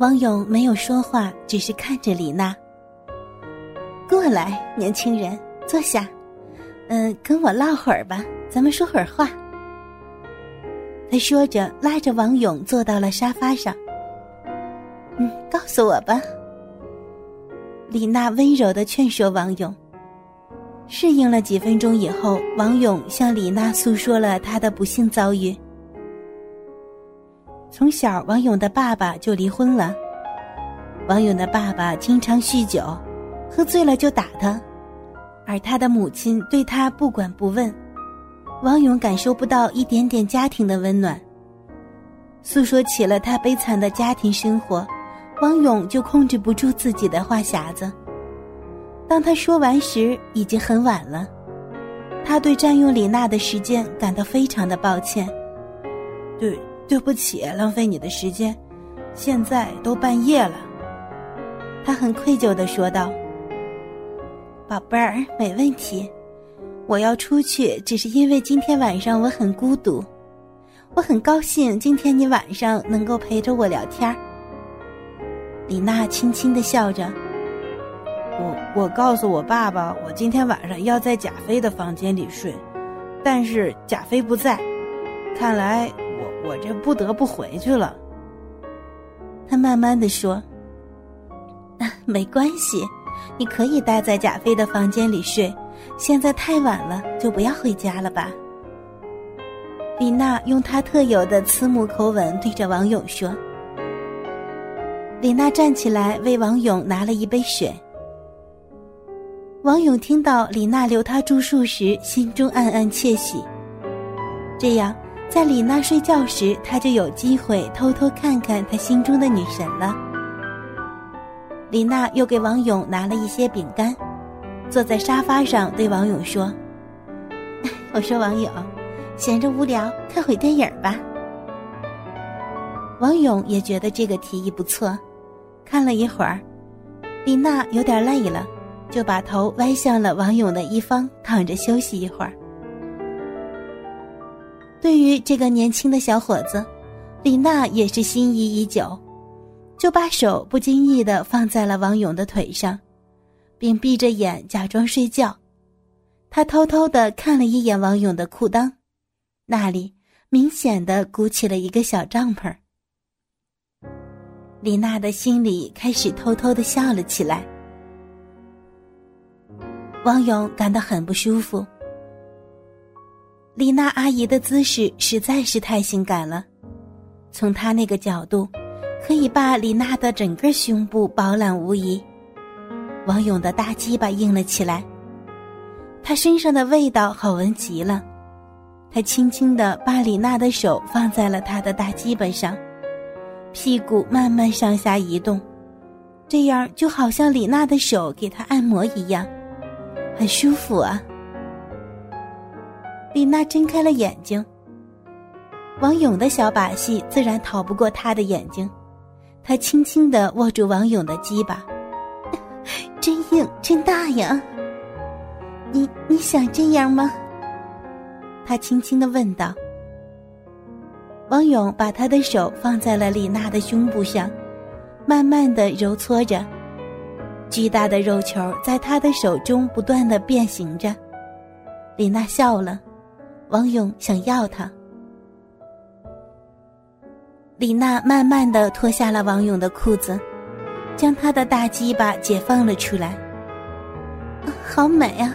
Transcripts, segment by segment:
王勇没有说话，只是看着李娜。过来，年轻人，坐下。嗯，跟我唠会儿吧，咱们说会儿话。他说着，拉着王勇坐到了沙发上。嗯，告诉我吧。李娜温柔的劝说王勇。适应了几分钟以后，王勇向李娜诉说了他的不幸遭遇。从小，王勇的爸爸就离婚了。王勇的爸爸经常酗酒，喝醉了就打他，而他的母亲对他不管不问。王勇感受不到一点点家庭的温暖。诉说起了他悲惨的家庭生活，王勇就控制不住自己的话匣子。当他说完时，已经很晚了。他对占用李娜的时间感到非常的抱歉。对，对不起，浪费你的时间。现在都半夜了。他很愧疚的说道：“宝贝儿，没问题。我要出去，只是因为今天晚上我很孤独。我很高兴今天你晚上能够陪着我聊天。”李娜轻轻的笑着。我我告诉我爸爸，我今天晚上要在贾飞的房间里睡，但是贾飞不在，看来我这不得不回去了。他慢慢的说：“没关系，你可以待在贾飞的房间里睡，现在太晚了，就不要回家了吧。”李娜用她特有的慈母口吻对着王勇说。李娜站起来为王勇拿了一杯水。王勇听到李娜留他住宿时，心中暗暗窃喜。这样，在李娜睡觉时，他就有机会偷偷看看他心中的女神了。李娜又给王勇拿了一些饼干，坐在沙发上对王勇说：“ 我说王勇，闲着无聊，看会电影吧。”王勇也觉得这个提议不错，看了一会儿，李娜有点累了。就把头歪向了王勇的一方，躺着休息一会儿。对于这个年轻的小伙子，李娜也是心仪已久，就把手不经意的放在了王勇的腿上，并闭着眼假装睡觉。他偷偷的看了一眼王勇的裤裆，那里明显的鼓起了一个小帐篷。李娜的心里开始偷偷的笑了起来。王勇感到很不舒服。李娜阿姨的姿势实在是太性感了，从她那个角度，可以把李娜的整个胸部饱览无遗。王勇的大鸡巴硬了起来，他身上的味道好闻极了。他轻轻的把李娜的手放在了他的大鸡巴上，屁股慢慢上下移动，这样就好像李娜的手给他按摩一样。很舒服啊！李娜睁开了眼睛。王勇的小把戏自然逃不过她的眼睛，她轻轻的握住王勇的鸡巴，真硬，真大呀！你你想这样吗？他轻轻的问道。王勇把他的手放在了李娜的胸部上，慢慢的揉搓着。巨大的肉球在他的手中不断的变形着，李娜笑了，王勇想要他。李娜慢慢的脱下了王勇的裤子，将他的大鸡巴解放了出来。好美啊！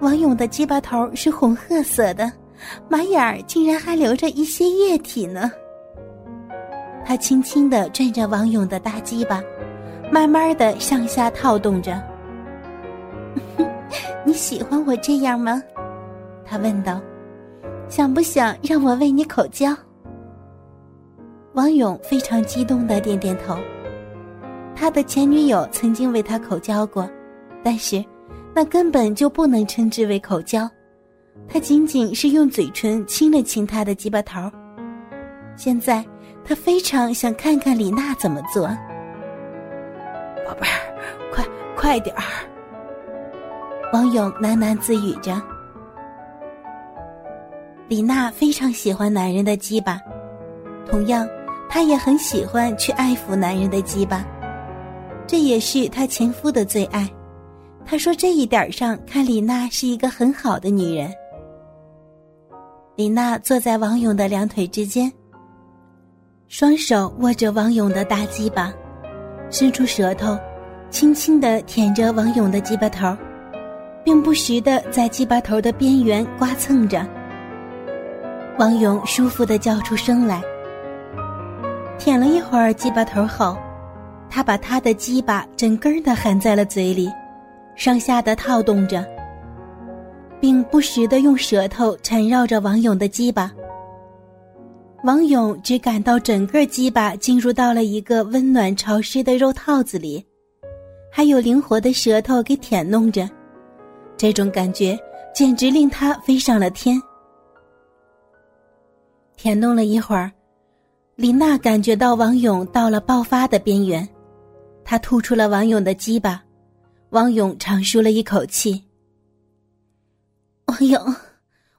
王勇的鸡巴头是红褐色的，马眼儿竟然还流着一些液体呢。他轻轻的转着王勇的大鸡巴。慢慢的上下套动着，你喜欢我这样吗？他问道。想不想让我为你口交？王勇非常激动的点点头。他的前女友曾经为他口交过，但是那根本就不能称之为口交，他仅仅是用嘴唇亲了亲他的鸡巴头。现在他非常想看看李娜怎么做。宝贝儿，快快点儿！王勇喃喃自语着。李娜非常喜欢男人的鸡巴，同样，她也很喜欢去爱抚男人的鸡巴，这也是她前夫的最爱。她说这一点上看李娜是一个很好的女人。李娜坐在王勇的两腿之间，双手握着王勇的大鸡巴，伸出舌头，轻轻的舔着王勇的鸡巴头。并不时的在鸡巴头的边缘刮蹭着。王勇舒服的叫出声来。舔了一会儿鸡巴头后，他把他的鸡巴整根的含在了嘴里，上下的套动着，并不时的用舌头缠绕着王勇的鸡巴。王勇只感到整个鸡巴进入到了一个温暖潮湿的肉套子里，还有灵活的舌头给舔弄着。这种感觉简直令他飞上了天。舔弄了一会儿，李娜感觉到王勇到了爆发的边缘，她吐出了王勇的鸡巴。王勇长舒了一口气。王勇，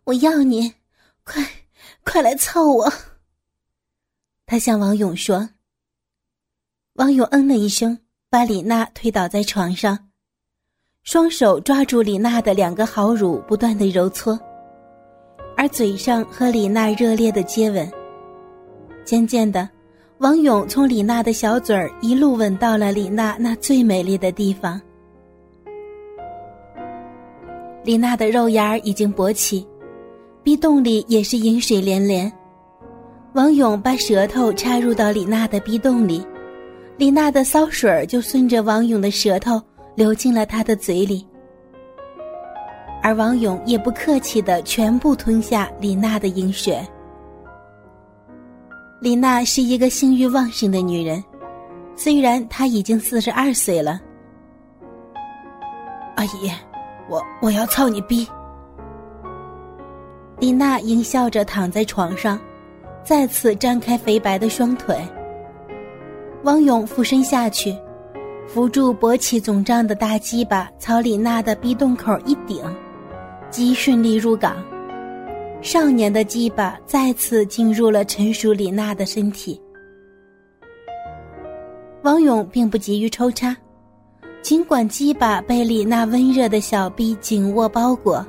我要你，快，快来操我！他向王勇说。王勇嗯了一声，把李娜推倒在床上。双手抓住李娜的两个好乳，不断的揉搓，而嘴上和李娜热烈的接吻。渐渐的，王勇从李娜的小嘴儿一路吻到了李娜那最美丽的地方。李娜的肉芽已经勃起，逼洞里也是饮水连连。王勇把舌头插入到李娜的逼洞里，李娜的骚水就顺着王勇的舌头。流进了他的嘴里，而王勇也不客气的全部吞下李娜的饮血。李娜是一个性欲旺盛的女人，虽然她已经四十二岁了。阿姨，我我要操你逼！李娜淫笑着躺在床上，再次张开肥白的双腿。王勇俯身下去。扶住勃起肿胀的大鸡巴，朝李娜的逼洞口一顶，鸡顺利入港。少年的鸡巴再次进入了成熟李娜的身体。王勇并不急于抽插，尽管鸡巴被李娜温热的小臂紧握包裹，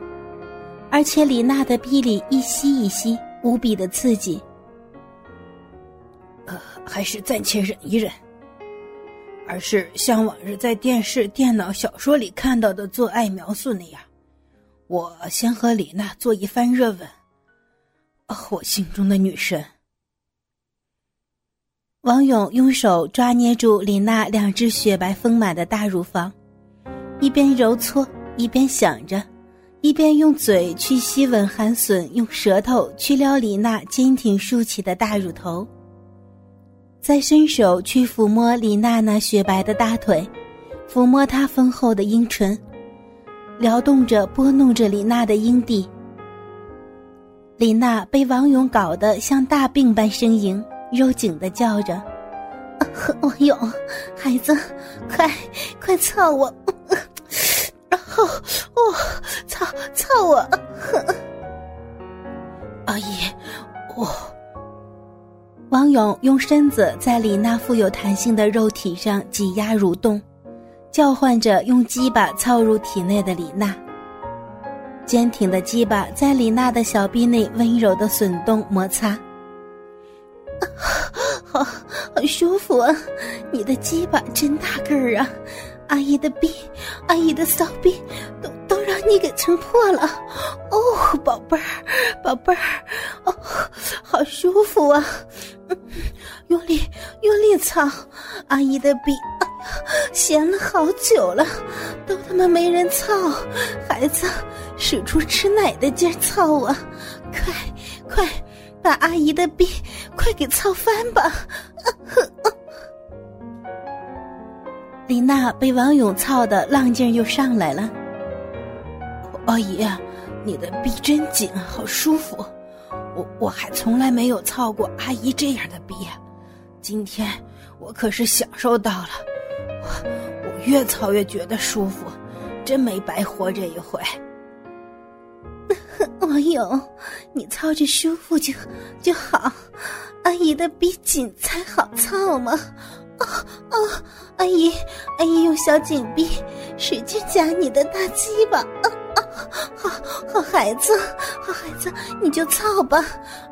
而且李娜的臂里一吸一吸，无比的刺激。呃，还是暂且忍一忍。而是像往日在电视、电脑、小说里看到的做爱描述那样，我先和李娜做一番热吻。我心中的女神。王勇用手抓捏住李娜两只雪白丰满的大乳房，一边揉搓，一边想着，一边用嘴去吸吻寒笋，用舌头去撩李娜坚挺竖起的大乳头。再伸手去抚摸李娜那雪白的大腿，抚摸她丰厚的阴唇，撩动着、拨弄着李娜的阴蒂。李娜被王勇搞得像大病般呻吟，肉紧的叫着：“王勇，孩子，快快操我！然后，哦，操操我！阿姨，我。”王勇用身子在李娜富有弹性的肉体上挤压蠕动，叫唤着用鸡巴操入体内的李娜。坚挺的鸡巴在李娜的小臂内温柔的耸动摩擦，好，好舒服啊！你的鸡巴真大个儿啊！阿姨的臂，阿姨的骚臂，都都让你给撑破了。哦，宝贝儿，宝贝儿，哦，好舒服啊！用力，用力操！阿姨的臂，啊，闲了好久了，都他妈没人操。孩子，使出吃奶的劲儿操啊！快，快，把阿姨的逼快给操翻吧！李娜被王勇操的浪劲又上来了。阿姨，你的逼真紧，好舒服。我我还从来没有操过阿姨这样的逼，今天我可是享受到了。我越操越觉得舒服，真没白活这一回。王勇，你操着舒服就就好。阿姨的逼紧才好操嘛！哦哦！阿姨，阿姨用小紧逼使劲夹你的大鸡巴！啊！好 好孩子，好孩子，你就操吧！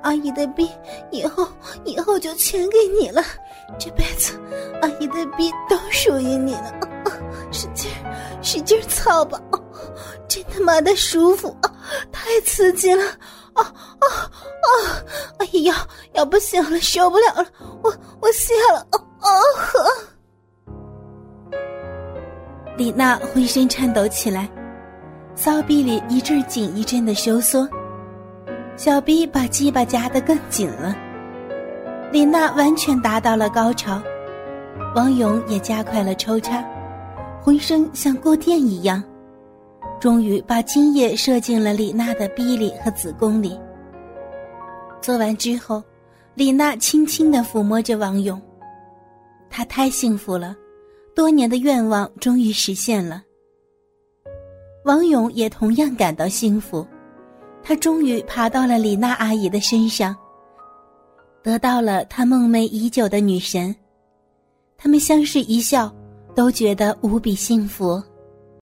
阿姨的逼以后以后就全给你了，这辈子阿姨的逼都属于你了！使劲使劲操吧！真他妈的舒服啊！太刺激了！啊啊啊！哎呀，要不行了，受不了了！我我谢了！啊啊！李娜浑身颤抖起来，骚逼里一阵紧一阵的收缩，小逼把鸡巴夹得更紧了。李娜完全达到了高潮，王勇也加快了抽插，浑身像过电一样。终于把精液射进了李娜的逼里和子宫里。做完之后，李娜轻轻的抚摸着王勇，她太幸福了，多年的愿望终于实现了。王勇也同样感到幸福，他终于爬到了李娜阿姨的身上，得到了他梦寐已久的女神。他们相视一笑，都觉得无比幸福。